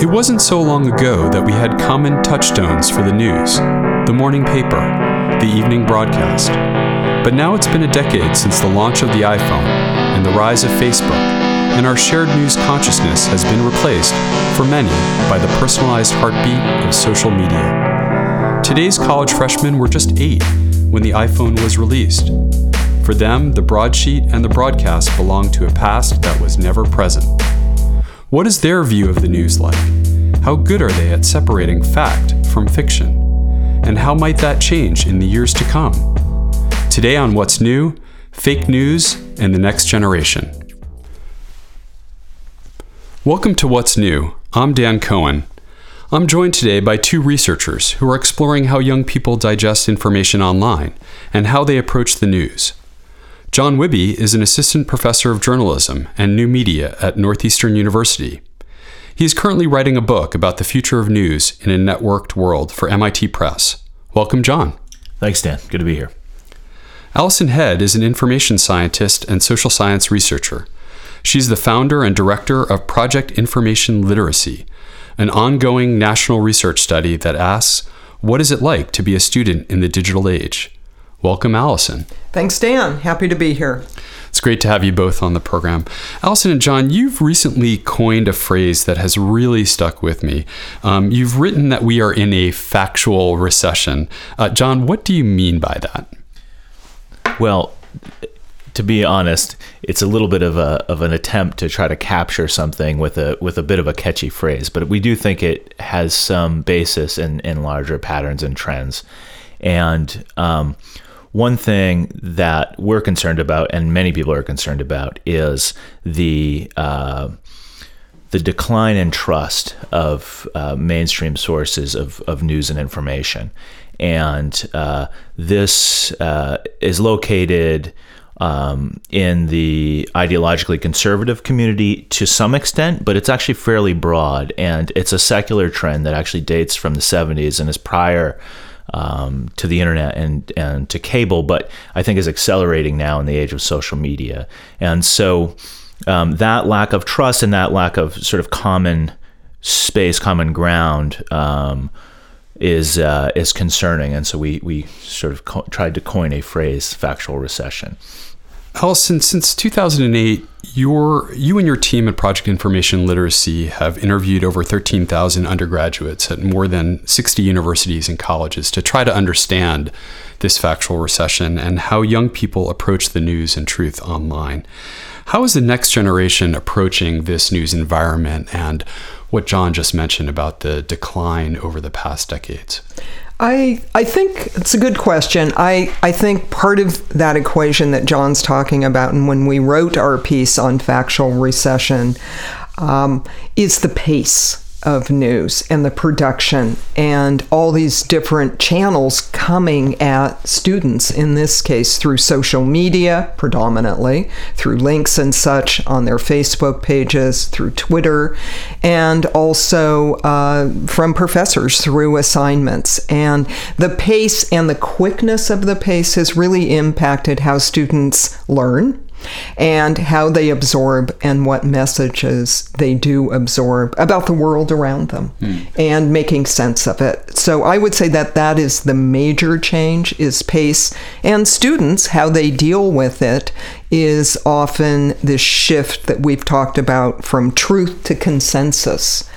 It wasn't so long ago that we had common touchstones for the news the morning paper, the evening broadcast. But now it's been a decade since the launch of the iPhone and the rise of Facebook, and our shared news consciousness has been replaced, for many, by the personalized heartbeat of social media. Today's college freshmen were just eight when the iPhone was released. For them, the broadsheet and the broadcast belong to a past that was never present. What is their view of the news like? How good are they at separating fact from fiction? And how might that change in the years to come? Today on What's New, Fake News and the Next Generation. Welcome to What's New. I'm Dan Cohen. I'm joined today by two researchers who are exploring how young people digest information online and how they approach the news. John Wihbey is an assistant professor of journalism and new media at Northeastern University. He is currently writing a book about the future of news in a networked world for MIT Press. Welcome, John. Thanks, Dan. Good to be here. Alison Head is an information scientist and social science researcher. She's the founder and director of Project Information Literacy, an ongoing national research study that asks, What is it like to be a student in the digital age? Welcome, Alison. Thanks, Dan. Happy to be here. It's great to have you both on the program. Alison and John, you've recently coined a phrase that has really stuck with me. Um, you've written that we are in a factual recession. Uh, John, what do you mean by that? Well, to be honest, it's a little bit of a of an attempt to try to capture something with a with a bit of a catchy phrase, but we do think it has some basis in in larger patterns and trends. And um, one thing that we're concerned about, and many people are concerned about, is the uh, the decline in trust of uh, mainstream sources of, of news and information. And uh, this uh, is located um, in the ideologically conservative community to some extent, but it's actually fairly broad. And it's a secular trend that actually dates from the 70s and is prior um, to the internet and and to cable, but I think is accelerating now in the age of social media. And so um, that lack of trust and that lack of sort of common space, common ground. Um, is uh, is concerning, and so we we sort of co- tried to coin a phrase, "factual recession." Alison, since 2008, your you and your team at Project Information Literacy have interviewed over 13,000 undergraduates at more than 60 universities and colleges to try to understand this factual recession and how young people approach the news and truth online. How is the next generation approaching this news environment and what John just mentioned about the decline over the past decades? I I think it's a good question. I, I think part of that equation that John's talking about, and when we wrote our piece on factual recession, um, is the pace of news and the production and all these different channels coming at students, in this case through social media predominantly, through links and such on their Facebook pages, through Twitter, and also uh, from professors through assignments. And the pace and the quickness of the pace has really impacted how students learn and how they absorb and what messages they do absorb about the world around them hmm. and making sense of it. So I would say that that is the major change is pace and students how they deal with it is often this shift that we've talked about from truth to consensus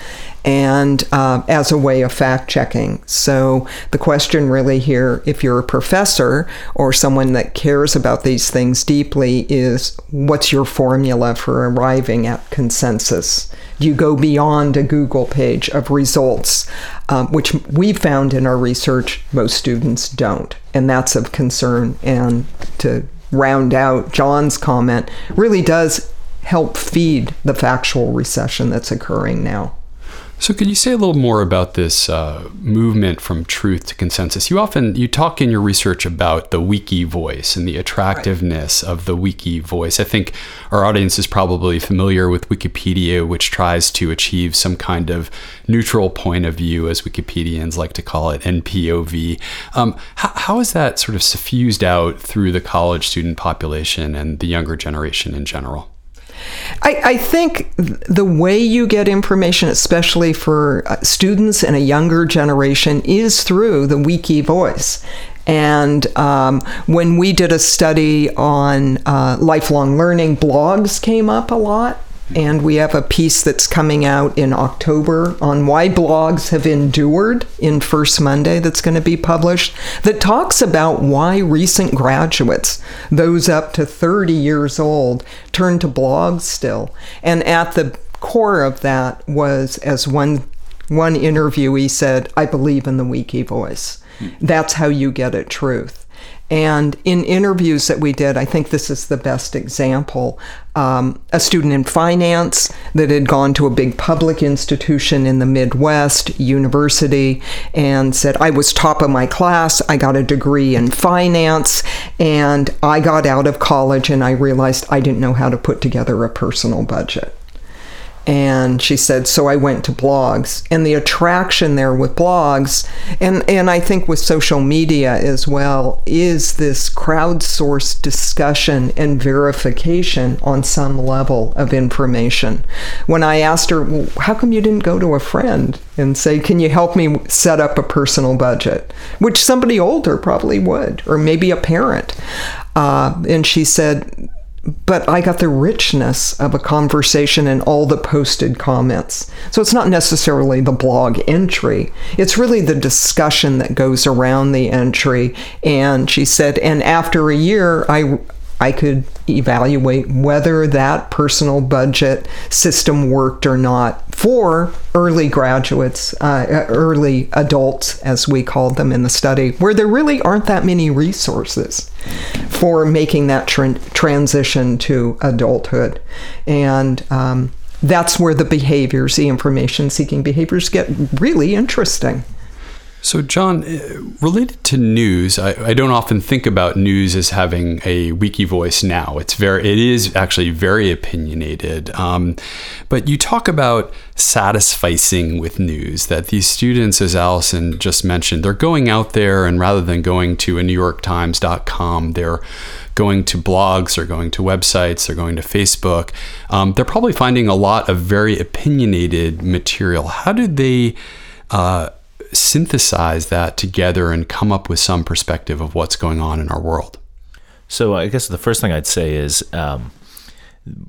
and uh, as a way of fact checking. So, the question really here, if you're a professor or someone that cares about these things deeply, is what's your formula for arriving at consensus? Do you go beyond a Google page of results, um, which we found in our research most students don't, and that's of concern. And to round out John's comment, really does help feed the factual recession that's occurring now. So, could you say a little more about this uh, movement from truth to consensus? You often you talk in your research about the wiki voice and the attractiveness right. of the wiki voice. I think our audience is probably familiar with Wikipedia, which tries to achieve some kind of neutral point of view, as Wikipedians like to call it, NPOV. Um, how, how is that sort of suffused out through the college student population and the younger generation in general? I, I, think the way you get information, especially for uh, students and a younger generation, is through the wiki voice. And um, when we did a study on uh, lifelong learning, blogs came up a lot and we have a piece that's coming out in October on why blogs have endured in First Monday that's going to be published that talks about why recent graduates, those up to 30 years old, turn to blogs still. And at the core of that was, as one one interviewee said, I believe in the wiki voice. That's how you get at truth. And in interviews that we did, I think this is the best example. Um, a student in finance that had gone to a big public institution in the Midwest, university, and said, I was top of my class. I got a degree in finance, and I got out of college and I realized I didn't know how to put together a personal budget. And she said, so I went to blogs. And the attraction there with blogs, and, and I think with social media as well, is this crowdsourced discussion and verification on some level of information. When I asked her, how come you didn't go to a friend and say, can you help me set up a personal budget? Which somebody older probably would, or maybe a parent. Uh, and she said, but I got the richness of a conversation and all the posted comments. So it's not necessarily the blog entry, it's really the discussion that goes around the entry. And she said, and after a year, I I could evaluate whether that personal budget system worked or not for early graduates, uh, early adults, as we called them in the study, where there really aren't that many resources for making that tra- transition to adulthood. And um, that's where the behaviors, the information seeking behaviors, get really interesting. So, John, uh, related to news, I, I, don't often think about news as having a wiki voice now. It's very, it is actually very opinionated. Um, but you talk about satisficing with news. That these students, as Alison just mentioned, they're going out there and rather than going to a NewYorkTimes.com, they're going to blogs, they're going to websites, they're going to Facebook. Um, they're probably finding a lot of very opinionated material. How do they? Uh, synthesize that together and come up with some perspective of what's going on in our world? So, I guess the first thing I'd say is um,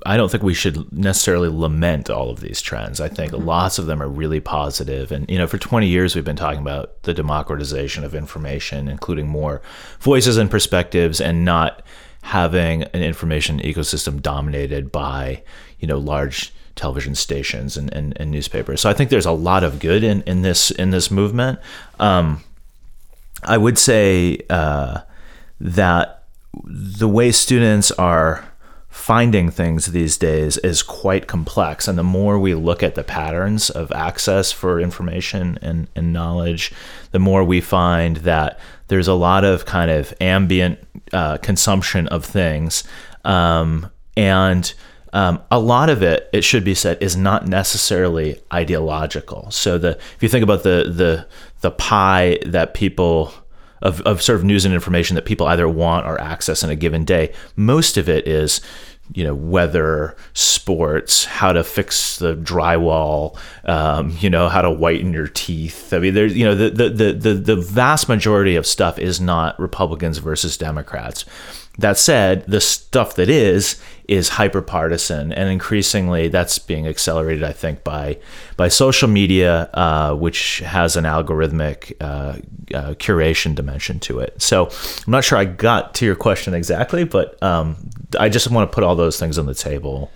I don't think we should necessarily lament all of these trends. I think mm-hmm. lots of them are really positive. And, you know, for 20 years, we've been talking about the democratization of information, including more voices and perspectives, and not having an information ecosystem dominated by, you know, large television stations and, and, and, newspapers. So I think there's a lot of good in, in this in this movement. Um, I would say uh, that the way students are finding things these days is quite complex. And the more we look at the patterns of access for information and, and knowledge, the more we find that there's a lot of kind of ambient uh, consumption of things. Um, and um, a lot of it, it should be said, is not necessarily ideological. So the if you think about the the the pie that people of, of sort of news and information that people either want or access in a given day, most of it is you know weather sports how to fix the drywall um, you know how to whiten your teeth i mean there's you know the, the the the vast majority of stuff is not republicans versus democrats that said, the stuff that is is hyperpartisan, and increasingly that's being accelerated, I think, by by social media, uh, which has an algorithmic uh, uh, curation dimension to it. So I'm not sure I got to your question exactly, but um, I just want to put all those things on the table.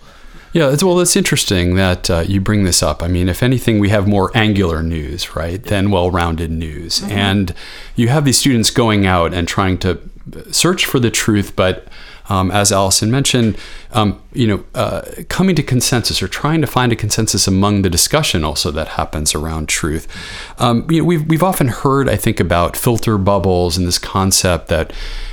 Yeah, well, it's interesting that uh, you bring this up. I mean, if anything, we have more angular news, right, than well rounded news. Mm-hmm. And you have these students going out and trying to search for the truth, but um, as Alison mentioned, um, you know, uh, coming to consensus or trying to find a consensus among the discussion also that happens around truth. Um, you know, we've we've often heard, I think, about filter bubbles and this concept that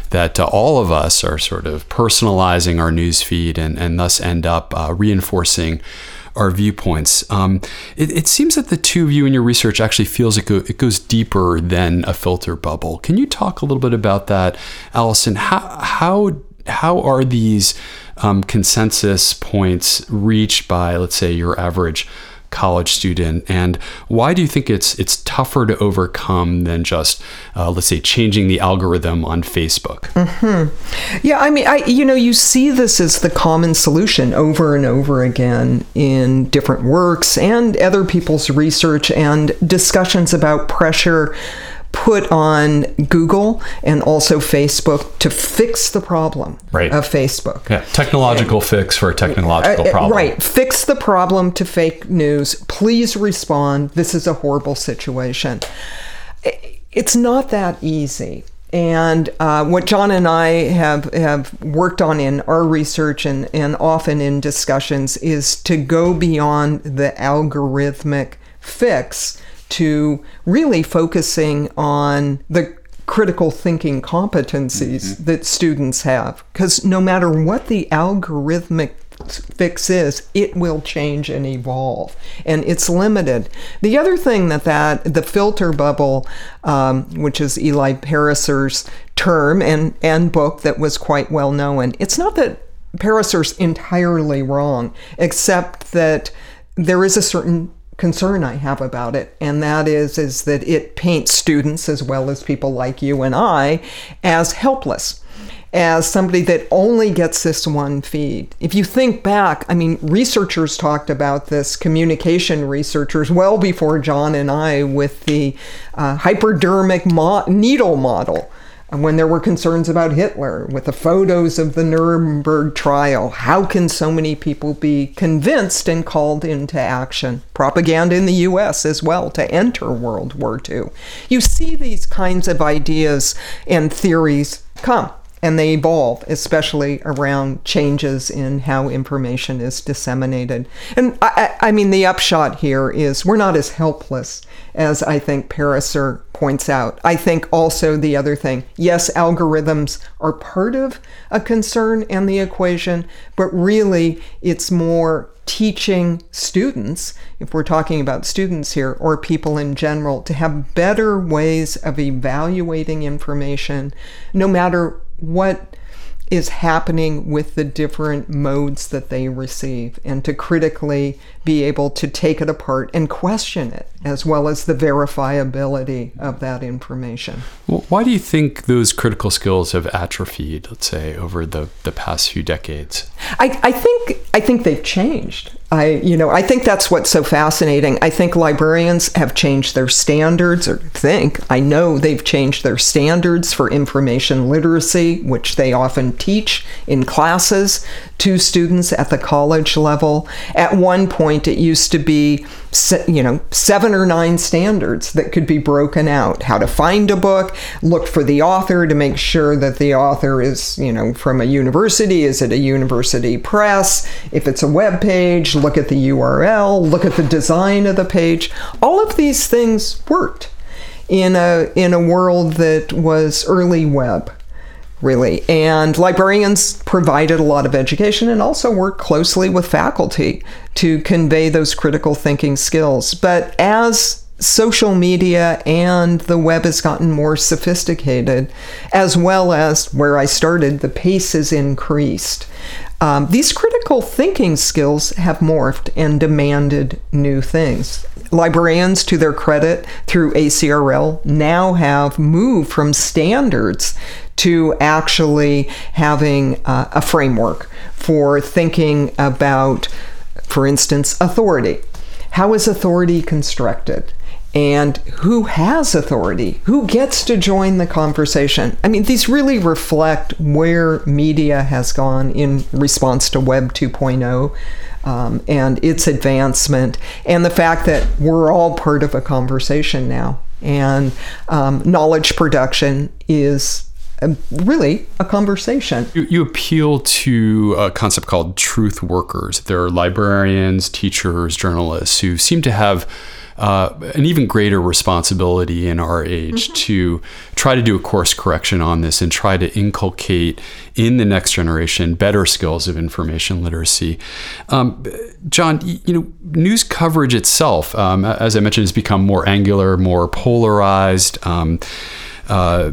that uh, all of us are sort of personalizing our news feed and, and thus end up uh, reinforcing our viewpoints. Um, it, it, seems that the two of you in your research actually feels it, go, it goes deeper than a filter bubble. Can you talk a little bit about that, Alison? How how how are these um, consensus points reached by, let's say, your average college student and why do you think it's it's tougher to overcome than just uh, let's say changing the algorithm on facebook mm-hmm. yeah i mean i you know you see this as the common solution over and over again in different works and other people's research and discussions about pressure put on Google and also Facebook to fix the problem right. of Facebook. Yeah, technological fix for a technological uh, uh, problem. Right, fix the problem to fake news. Please respond. This is a horrible situation. It's not that easy. And uh, what John and I have, have worked on in our research and, and often in discussions is to go beyond the algorithmic fix to really focusing on the critical thinking competencies mm-hmm. that students have. Because no matter what the algorithmic fix is, it will change and evolve, and it's limited. The other thing that that the filter bubble, um, which is Eli Pariser's term and and book that was quite well known, it's not that Pariser's entirely wrong, except that there is a certain concern I have about it, and that is is that it paints students as well as people like you and I as helpless. As somebody that only gets this one feed. If you think back, I mean, researchers talked about this, communication researchers, well before John and I, with the uh, hypodermic mo- needle model when there were concerns about Hitler, with the photos of the Nuremberg trial. How can so many people be convinced and called into action? Propaganda in the US as well to enter World War II. You see these kinds of ideas and theories come and they evolve, especially around changes in how information is disseminated. And I, I, mean, the upshot here is we're not as helpless as I think Pariser points out. I think also the other thing yes, algorithms are part of a concern and the equation, but really it's more teaching students, if we're talking about students here, or people in general, to have better ways of evaluating information, no matter what is happening with the different modes that they receive and to critically be able to take it apart and question it as well as the verifiability of that information. Well, why do you think those critical skills have atrophied, let's say, over the, the past few decades? I, I think I think they've changed. I, you know, I think that's what's so fascinating. I think librarians have changed their standards, or think, I know they've changed their standards for information literacy, which they often teach in classes to students at the college level. At one point, it used to be, you know, seven or nine standards that could be broken out how to find a book, look for the author to make sure that the author is, you know, from a university, is it a university press, if it's a web page, look at the URL, look at the design of the page. All of these things worked in a in a world that was early web really and librarians provided a lot of education and also worked closely with faculty to convey those critical thinking skills but as social media and the web has gotten more sophisticated, as well as where I started, the pace has increased. Um, these critical thinking skills have morphed and demanded new things. Librarians, to their credit, through ACRL, now have moved from standards to actually having uh, a framework for thinking about, for instance, authority. How is authority constructed? And who has authority, who gets to join the conversation. I mean, these really reflect where media has gone in response to Web 2.0 um, and its advancement, and the fact that we're all part of a conversation now. And um, knowledge production is um, really a conversation. You, you, appeal to a concept called truth workers. There are librarians, teachers, journalists who seem to have uh, an even greater responsibility in our age mm-hmm. to try to do a course correction on this and try to inculcate in the next generation better skills of information literacy. Um, John, you know, news coverage itself, um, as I mentioned, has become more angular, more polarized. Um, uh,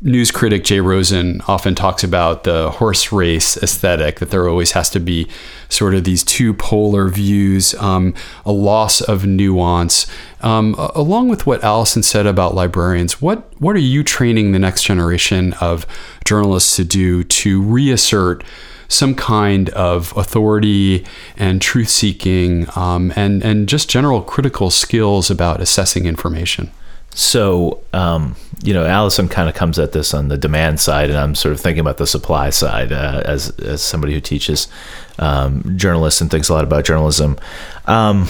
news critic Jay Rosen often talks about the horse race aesthetic, that there always has to be sort of these two polar views, um, a loss of nuance. Um, along with what Alison said about librarians, what, what are you training the next generation of journalists to do to reassert? some kind of authority and truth seeking um, and, and just general critical skills about assessing information. So, um, you know, Alison kind of comes at this on the demand side, and I'm sort of thinking about the supply side uh, as as somebody who teaches um, journalists and thinks a lot about journalism. Um,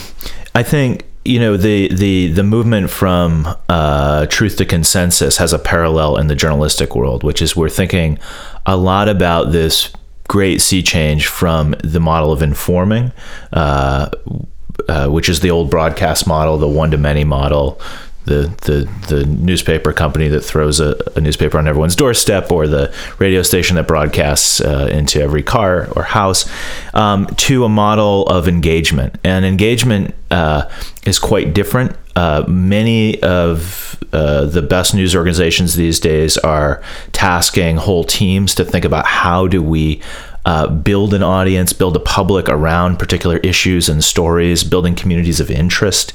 I think you know the the the movement from uh, truth to consensus has a parallel in the journalistic world, which is we're thinking a lot about this great sea change from the model of informing. Uh, uh, which is the old broadcast model, the one to many model, the the the newspaper company that throws a, a newspaper on everyone's doorstep, or the radio station that broadcasts uh, into every car or house, um, to a model of engagement. And engagement uh, is quite different. Uh, many of uh, the best news organizations these days are tasking whole teams to think about how do we uh, build an audience, build a public around particular issues and stories, building communities of interest.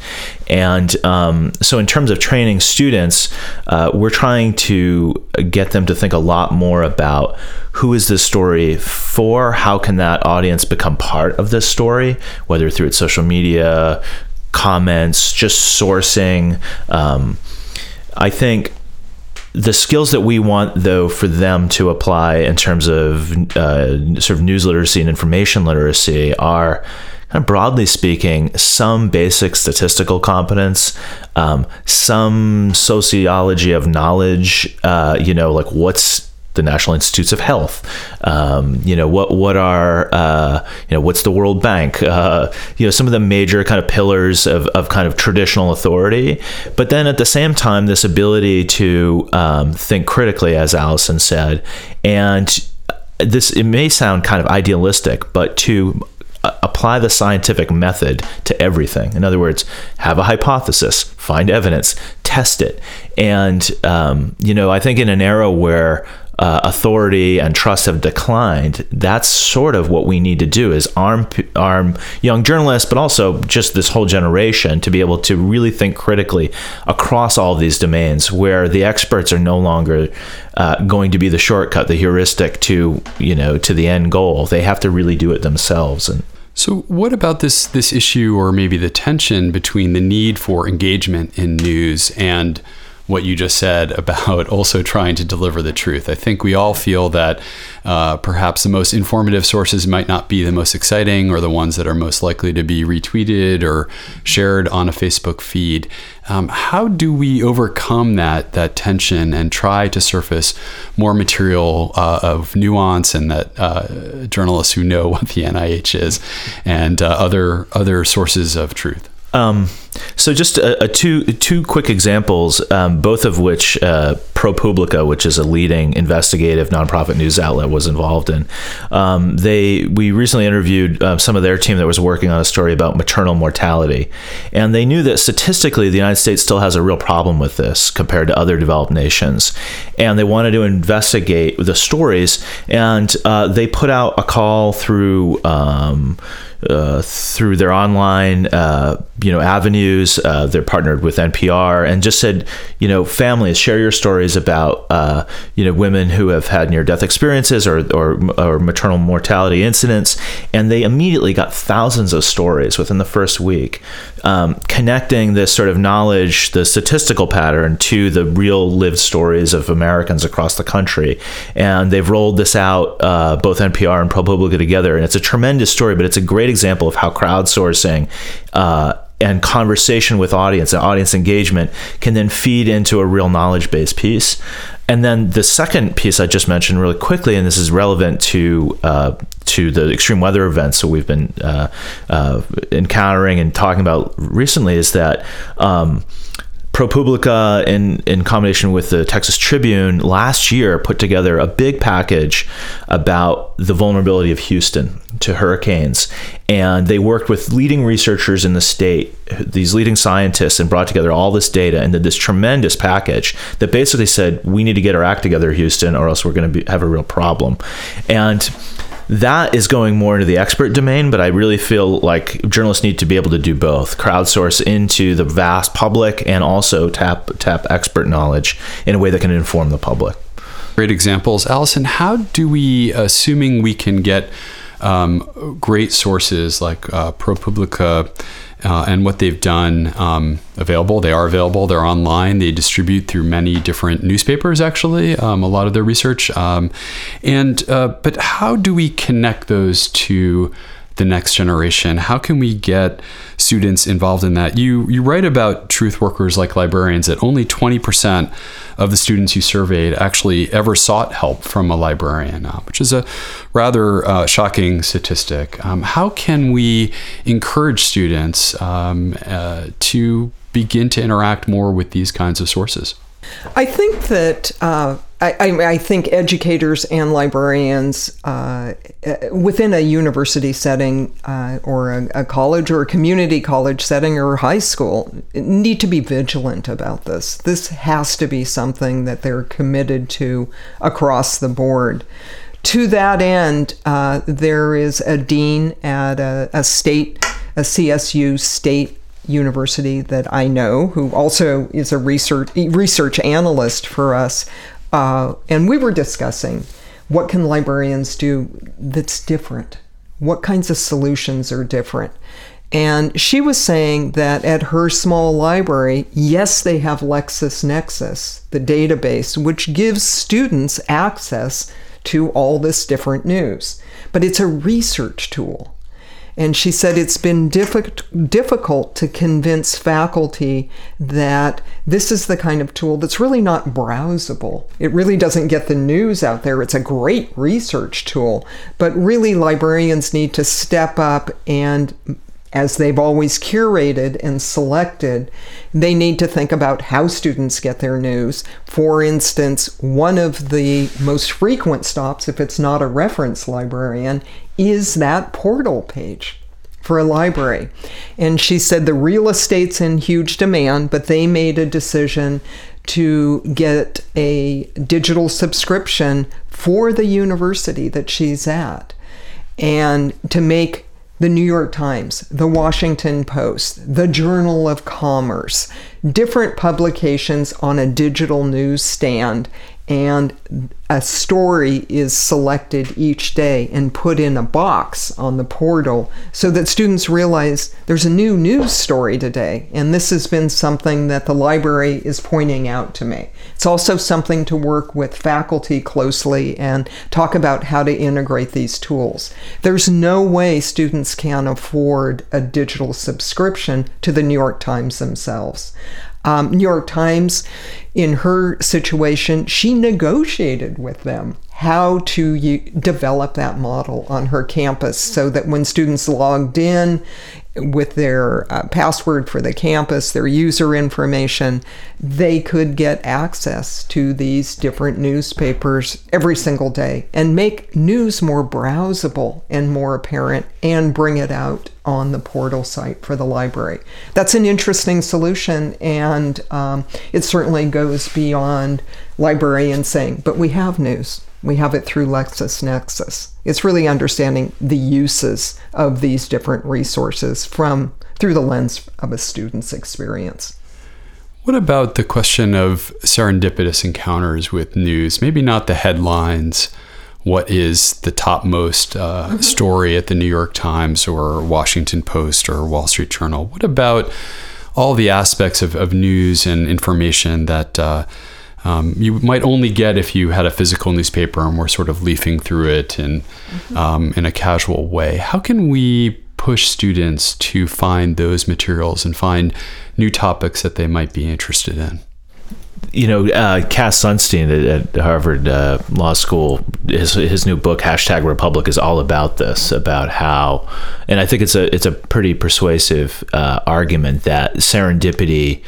And um, so, in terms of training students, uh, we're trying to get them to think a lot more about who is this story for? How can that audience become part of this story, whether through its social media, comments, just sourcing. Um, I think the skills that we want though for them to apply in terms of uh, sort of news literacy and information literacy are kind of broadly speaking some basic statistical competence um, some sociology of knowledge uh, you know like what's the National Institutes of Health. Um, you know what what are uh, you know what's the World Bank? Uh, you know some of the major kind of pillars of, of kind of traditional authority, but then at the same time this ability to um, think critically, as Alison said, and this it may sound kind of idealistic, but to uh, apply the scientific method to everything. In other words, have a hypothesis, find evidence, test it, and um, you know I think in an era where uh, authority and trust have declined, that's sort of what we need to do is arm arm young journalists, but also just this whole generation to be able to really think critically across all these domains, where the experts are no longer uh, going to be the shortcut, the heuristic to you know to the end goal. They have to really do it themselves and. So, what about this this issue, or maybe the tension between the need for engagement in news and what you just said about also trying to deliver the truth. I think we all feel that uh, perhaps the most informative sources might not be the most exciting or the ones that are most likely to be retweeted or shared on a Facebook feed. Um, how do we overcome that that tension and try to surface more material uh, of nuance and that uh, journalists who know what the NIH is and uh, other other sources of truth? Um, so just a, a, two two quick examples, um, both of which uh, ProPublica, which is a leading investigative nonprofit news outlet, was involved in. Um, they we recently interviewed uh, some of their team that was working on a story about maternal mortality, and they knew that statistically the United States still has a real problem with this compared to other developed nations, and they wanted to investigate the stories, and uh, they put out a call through. Um, uh, through their online, uh, you know, avenues. Uh, they're partnered with NPR and just said, you know, families share your stories about, uh, you know, women who have had near-death experiences or, or, or maternal mortality incidents, and they immediately got thousands of stories within the first week, um, connecting this sort of knowledge, the statistical pattern, to the real lived stories of Americans across the country, and they've rolled this out uh, both NPR and ProPublica together, and it's a tremendous story, but it's a great example of how crowdsourcing uh, and conversation with audience and audience engagement can then feed into a real knowledge based piece. And then the second piece I just mentioned really quickly, and this is relevant to uh, to the extreme weather events that we've been uh, uh, encountering and talking about recently, is that. Um, ProPublica, in, in combination with the Texas Tribune, last year put together a big package about the vulnerability of Houston to hurricanes. And they worked with leading researchers in the state, these leading scientists, and brought together all this data and did this tremendous package that basically said, we need to get our act together, Houston, or else we're going to have a real problem. And that is going more into the expert domain, but I really feel like journalists need to be able to do both: crowdsource into the vast public and also tap tap expert knowledge in a way that can inform the public. Great examples, Alison. How do we, assuming we can get um, great sources like uh, ProPublica uh, and what they've done um, available. They are available. They're online. They distribute through many different newspapers. Actually, um, a lot of their research. Um, and uh, but how do we connect those to the next generation? How can we get students involved in that? You you write about truth workers like librarians that only 20% of the students you surveyed actually ever sought help from a librarian, uh, which is a rather uh, shocking statistic. Um, how can we encourage students um, uh, to begin to interact more with these kinds of sources? I think that uh, I, I, think educators and librarians uh, within a university setting uh, or a, a, college or a community college setting or high school need to be vigilant about this. This has to be something that they're committed to across the board. To that end, uh, there is a dean at a, a state, a CSU state university that I know, who also is a research research analyst for us, uh, and we were discussing what can librarians do that's different. What kinds of solutions are different? And she was saying that at her small library, yes, they have LexisNexis, the database, which gives students access to all this different news, but it's a research tool. And she said it's been diffi- difficult to convince faculty that this is the kind of tool that's really not browsable. It really doesn't get the news out there. It's a great research tool, but really librarians need to step up and as they've always curated and selected, they need to think about how students get their news. For instance, one of the most frequent stops, if it's not a reference librarian, is that portal page for a library. And she said the real estate's in huge demand, but they made a decision to get a digital subscription for the university that she's at and to make the New York Times, the Washington Post, the Journal of Commerce, different publications on a digital newsstand and a story is selected each day and put in a box on the portal so that students realize there's a new news story today. And this has been something that the library is pointing out to me. It's also something to work with faculty closely and talk about how to integrate these tools. There's no way students can afford a digital subscription to the New York Times themselves. Um, New York Times, in her situation, she negotiated with them how to develop that model on her campus so that when students logged in with their uh, password for the campus, their user information, they could get access to these different newspapers every single day and make news more browsable and more apparent and bring it out on the portal site for the library. That's an interesting solution, and um, it certainly goes beyond librarians saying, but we have news. We have it through LexisNexis. It's really understanding the uses of these different resources from through the lens of a student's experience. What about the question of serendipitous encounters with news? Maybe not the headlines, what is the topmost uh, mm-hmm. story at the New York Times or Washington Post or Wall Street Journal? What about all the aspects of, of news and information that uh, um, you might only get if you had a physical newspaper and were sort of leafing through it in, mm-hmm. um, in a casual way. How can we push students to find those materials and find new topics that they might be interested in? you know, uh, Cass Sunstein at, at Harvard uh, Law School, his his new book hashtag Republic is all about this, about how, and I think it's a it's a pretty persuasive uh, argument that serendipity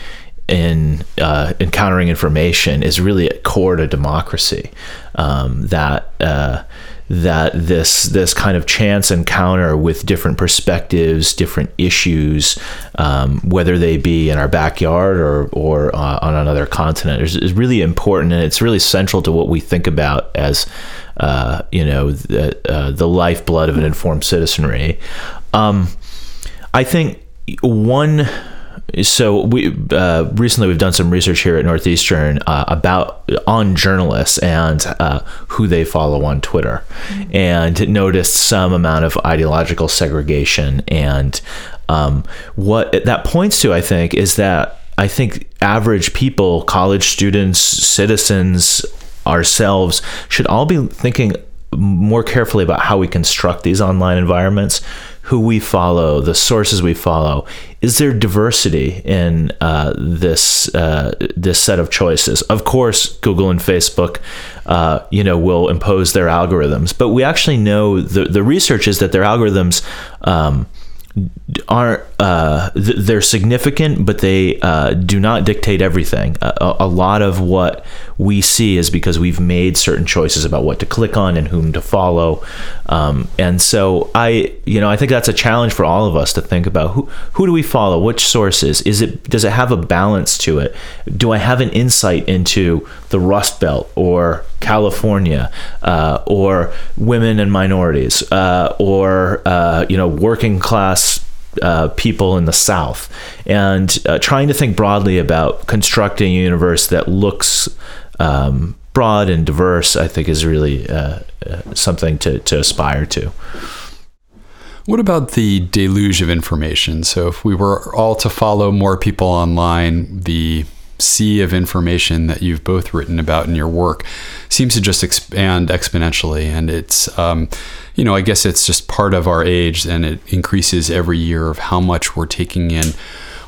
in uh, encountering information is really a core to democracy. Um, that uh, that this this kind of chance encounter with different perspectives, different issues, um, whether they be in our backyard or or uh, on another continent, is, is, really important, and it's really central to what we think about as uh, you know the uh, the lifeblood of an informed citizenry. Um, I think one so we uh, recently we've done some research here at Northeastern uh, about on journalists and uh, who they follow on Twitter, mm-hmm. and noticed some amount of ideological segregation. And um, what that points to, I think, is that I think average people, college students, citizens, ourselves, should all be thinking more carefully about how we construct these online environments who we follow, the sources we follow. Is there diversity in uh, this uh, this set of choices? Of course, Google and Facebook, uh, you know, will impose their algorithms, but we actually know the the research is that their algorithms. Um, aren't uh, th- they're significant, but they uh, do not dictate everything. A-, a, lot of what we see is because we've made certain choices about what to click on and whom to follow, um, and so I, you know, I think that's a challenge for all of us to think about who who do we follow, which sources is it? Does it have a balance to it? Do I have an insight into the Rust Belt or California uh, or women and minorities uh, or uh, you know working class uh, people in the South, and uh, trying to think broadly about constructing a universe that looks um, broad and diverse, I think is really uh, uh, something to, to aspire to. What about the deluge of information? So, if we were all to follow more people online, the sea of information that you've both written about in your work seems to just expand exponentially. And it's, um, you know, I guess it's just part of our age and it increases every year of how much we're taking in.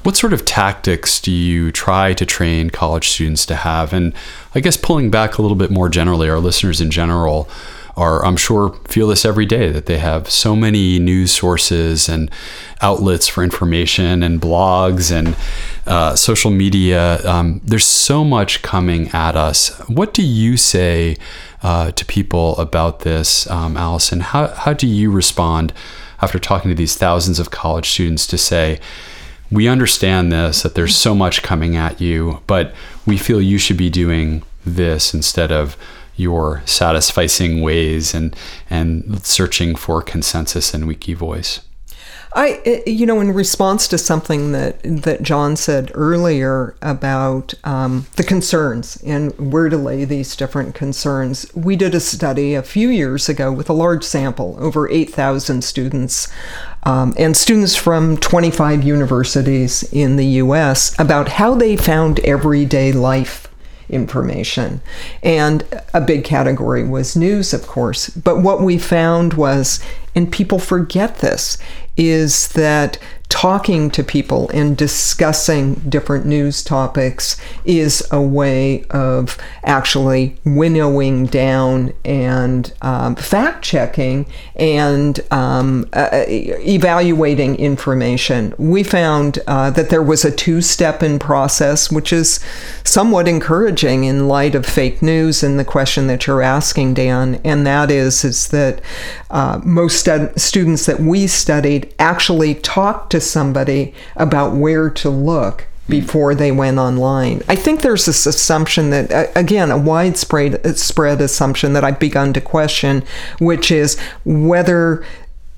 What sort of tactics do you try to train college students to have? And I guess pulling back a little bit more generally, our listeners in general, are, I'm sure, feel this every day that they have so many news sources and outlets for information and blogs and uh, social media. Um, there's so much coming at us. What do you say uh, to people about this, um, Alison? How, how do you respond after talking to these thousands of college students to say, we understand this, that there's so much coming at you, but we feel you should be doing this instead of your satisficing ways and and searching for consensus and wiki voice. I, eh, you know, in response to something that that John said earlier about um, the concerns and where to lay these different concerns, we did a study a few years ago with a large sample, over eight thousand students, um, and students from 25 universities in the U.S. about how they found everyday life information. And a big category was news, of course. But what we found was, and people forget this, is that talking to people and discussing different news topics is a way of actually winnowing down and um, fact checking and um, uh, evaluating information. We found uh, that there was a two step in process, which is somewhat encouraging in light of fake news and the question that you're asking, Dan, and that is, is that uh, most stud- students that we studied actually talked to somebody about where to look before they went online. I think there's this assumption that, again, a widespread spread assumption that I've begun to question, which is whether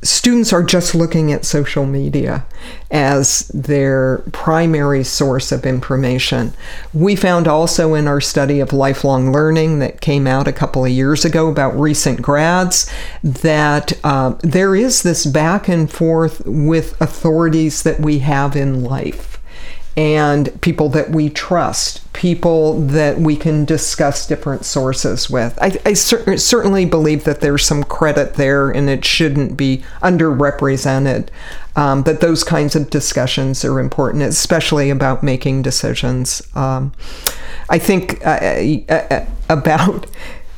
students are just looking at social media as their primary source of information. We found also in our study of lifelong learning that came out a couple of years ago about recent grads that uh, there is this back and forth with authorities that we have in life and people that we trust, people that we can discuss different sources with. I, I cer- certainly believe that there's some credit there and it shouldn't be underrepresented. Um, those kinds of discussions are important, especially about making decisions. Um, I think uh, uh, uh, about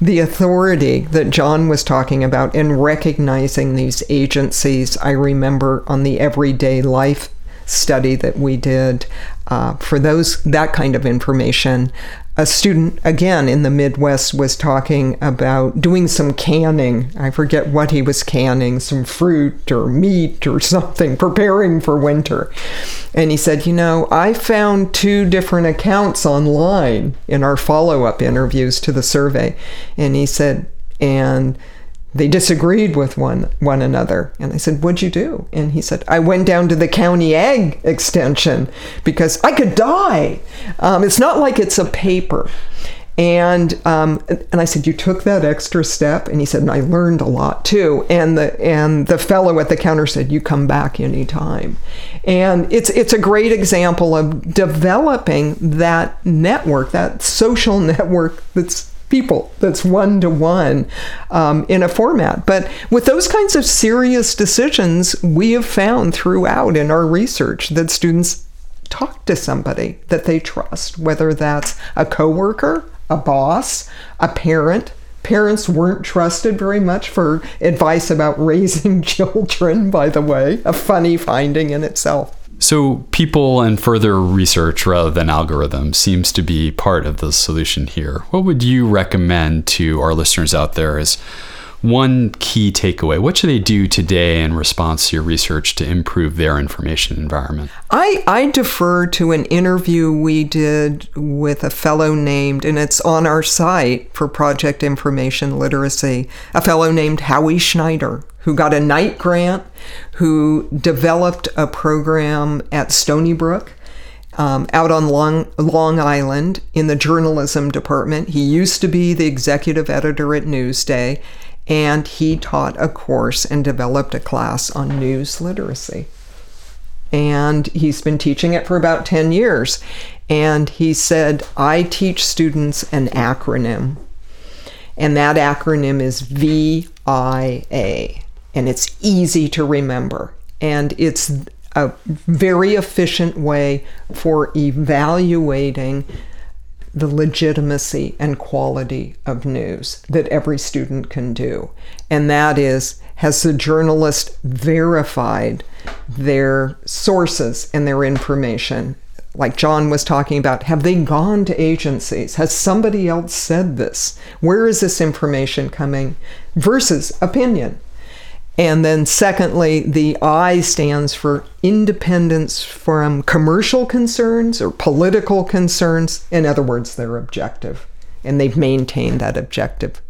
the authority that John was talking about in recognizing these agencies. I remember on the everyday life study that we did uh, for those that kind of information. A student again in the midwest was talking about doing some canning. I forget what he was canning some fruit or meat or something preparing for winter. And he said you know i found two different accounts online in our follow-up interviews to the survey. And he said and they disagreed with one one another. And i said what'd you do? And he said i went down to the county ag extension because i could die. Um, it's not like it's a paper. And um, and I said, "You took that extra step," and he said, "And I learned a lot too." And the and the fellow at the counter said, "You come back anytime," and it's it's a great example of developing that network, that social network that's people that's one to one in a format. But with those kinds of serious decisions, we have found throughout in our research that students talk to somebody that they trust, whether that's a coworker, a boss, a parent. Parents weren't trusted very much for advice about raising children, by the way, a funny finding in itself. So, people and further research rather than algorithms seems to be part of the solution here. What would you recommend to our listeners out there as one key takeaway? What should they do today in response to your research to improve their information environment? I, I defer to an interview we did with a fellow named, and it's on our site for Project Information Literacy, a fellow named Howie Schneider, who got a Knight grant, who developed a program at Stony Brook. Um, out on Long, Long Island in the journalism department. He used to be the executive editor at Newsday, and he taught a course and developed a class on news literacy. And he's been teaching it for about 10 years. And he said, I teach students an acronym, and that acronym is VIA, and it's easy to remember. And it's a very efficient way for evaluating the legitimacy and quality of news that every student can do. And that is has the journalist verified their sources and their information? Like John was talking about, have they gone to agencies? Has somebody else said this? Where is this information coming? Versus opinion. And then, secondly, the I stands for independence from commercial concerns or political concerns. In other words, they're objective. And they've maintained that objective,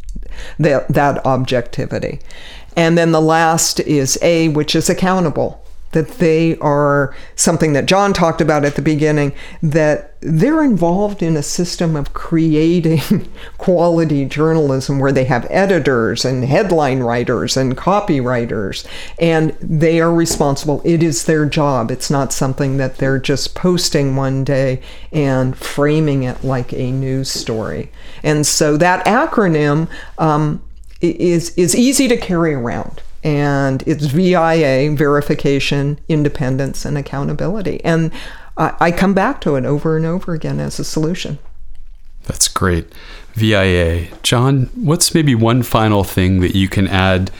that, that objectivity. And then the last is A, which is accountable that they are something that John talked about at the beginning, that they're involved in a system of creating quality journalism where they have editors and headline writers and copywriters, and they are responsible. It is their job. It's not something that they're just posting one day and framing it like a news story. And so that acronym um, is, is easy to carry around and it's VIA verification, independence, and accountability. And I, I come back to it over and over again as a solution. That's great. VIA. John, what's maybe one final thing that you can add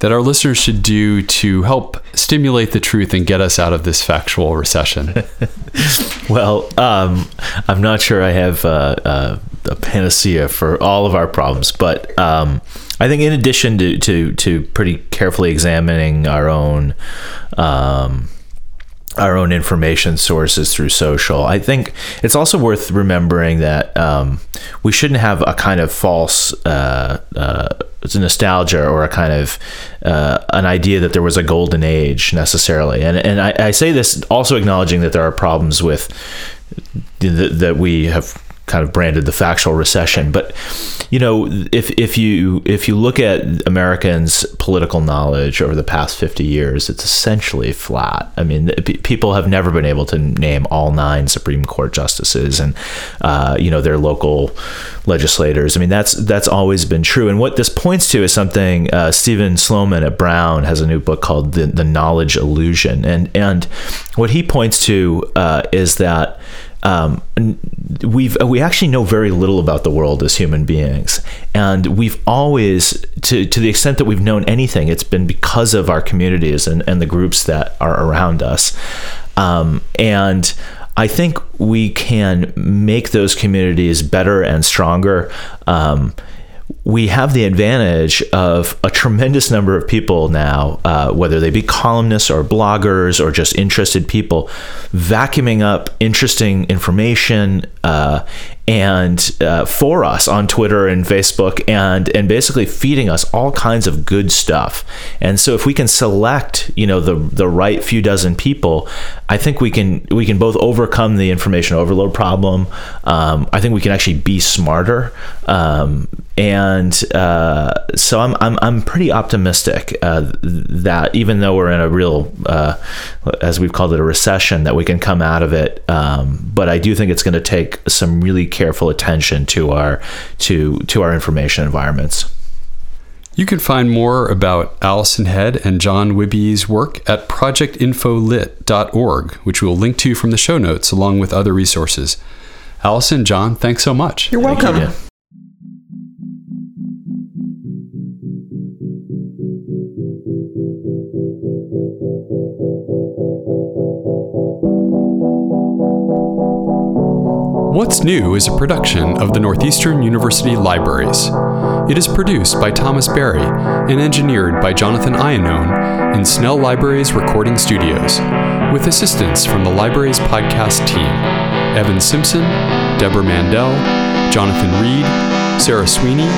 that our listeners should do to help stimulate the truth and get us out of this factual recession? well, um, I'm not sure I have uh, uh, a panacea for all of our problems, but um, I think in addition to, to, to pretty carefully examining our own um, our own information sources through social. I think it's also worth remembering that um, we shouldn't have a kind of false uh, uh, nostalgia or a kind of uh, an idea that there was a golden age necessarily. And and I, I say this also acknowledging that there are problems with that we have kind of branded the factual recession. But you know, if if you if you look at Americans' political knowledge over the past fifty years, it's essentially flat. I mean, people have never been able to name all nine Supreme Court justices and uh, you know their local legislators. I mean, that's that's always been true. And what this points to is something uh, Steven Sloman at Brown has a new book called the, the Knowledge Illusion, and and what he points to uh, is that um, we've we actually know very little about the world as human beings, and we've always, to to the extent that we've known anything, it's been because of our communities and and the groups that are around us, um, and. I think we can make those communities better and stronger. Um, we have the advantage of a tremendous number of people now, uh, whether they be columnists or bloggers or just interested people, vacuuming up interesting information uh, and uh, for us on Twitter and Facebook, and and basically feeding us all kinds of good stuff. And so, if we can select, you know, the the right few dozen people, I think we can we can both overcome the information overload problem. Um, I think we can actually be smarter. Um, and uh, so I'm, I'm, I'm pretty optimistic uh, that even though we're in a real, uh, as we've called it, a recession, that we can come out of it. Um, but I do think it's going to take some really careful attention to our to to our information environments. You can find more about Alison Head and John Wihbey's work at projectinfolit.org, which we'll link to from the show notes along with other resources. Alison, John, thanks so much. You're welcome. New is a production of the Northeastern University Libraries. It is produced by Thomas Barry and engineered by Jonathan Iannone in Snell Libraries Recording Studios, with assistance from the library's podcast team Evan Simpson, Deborah Mandel, Jonathan Reed, Sarah Sweeney,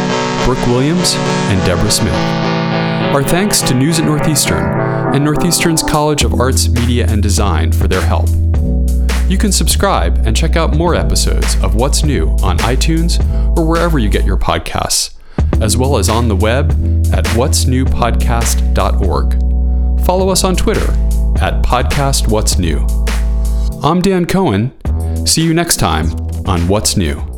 Brooke Williams, and Deborah Smith. Our thanks to News at Northeastern and Northeastern's College of Arts, Media, and Design for their help. You can subscribe and check out more episodes of What's New on iTunes or wherever you get your podcasts, as well as on the web at what'snewpodcast.org. Follow us on Twitter at Podcast What's New. I'm Dan Cohen. See you next time on What's New.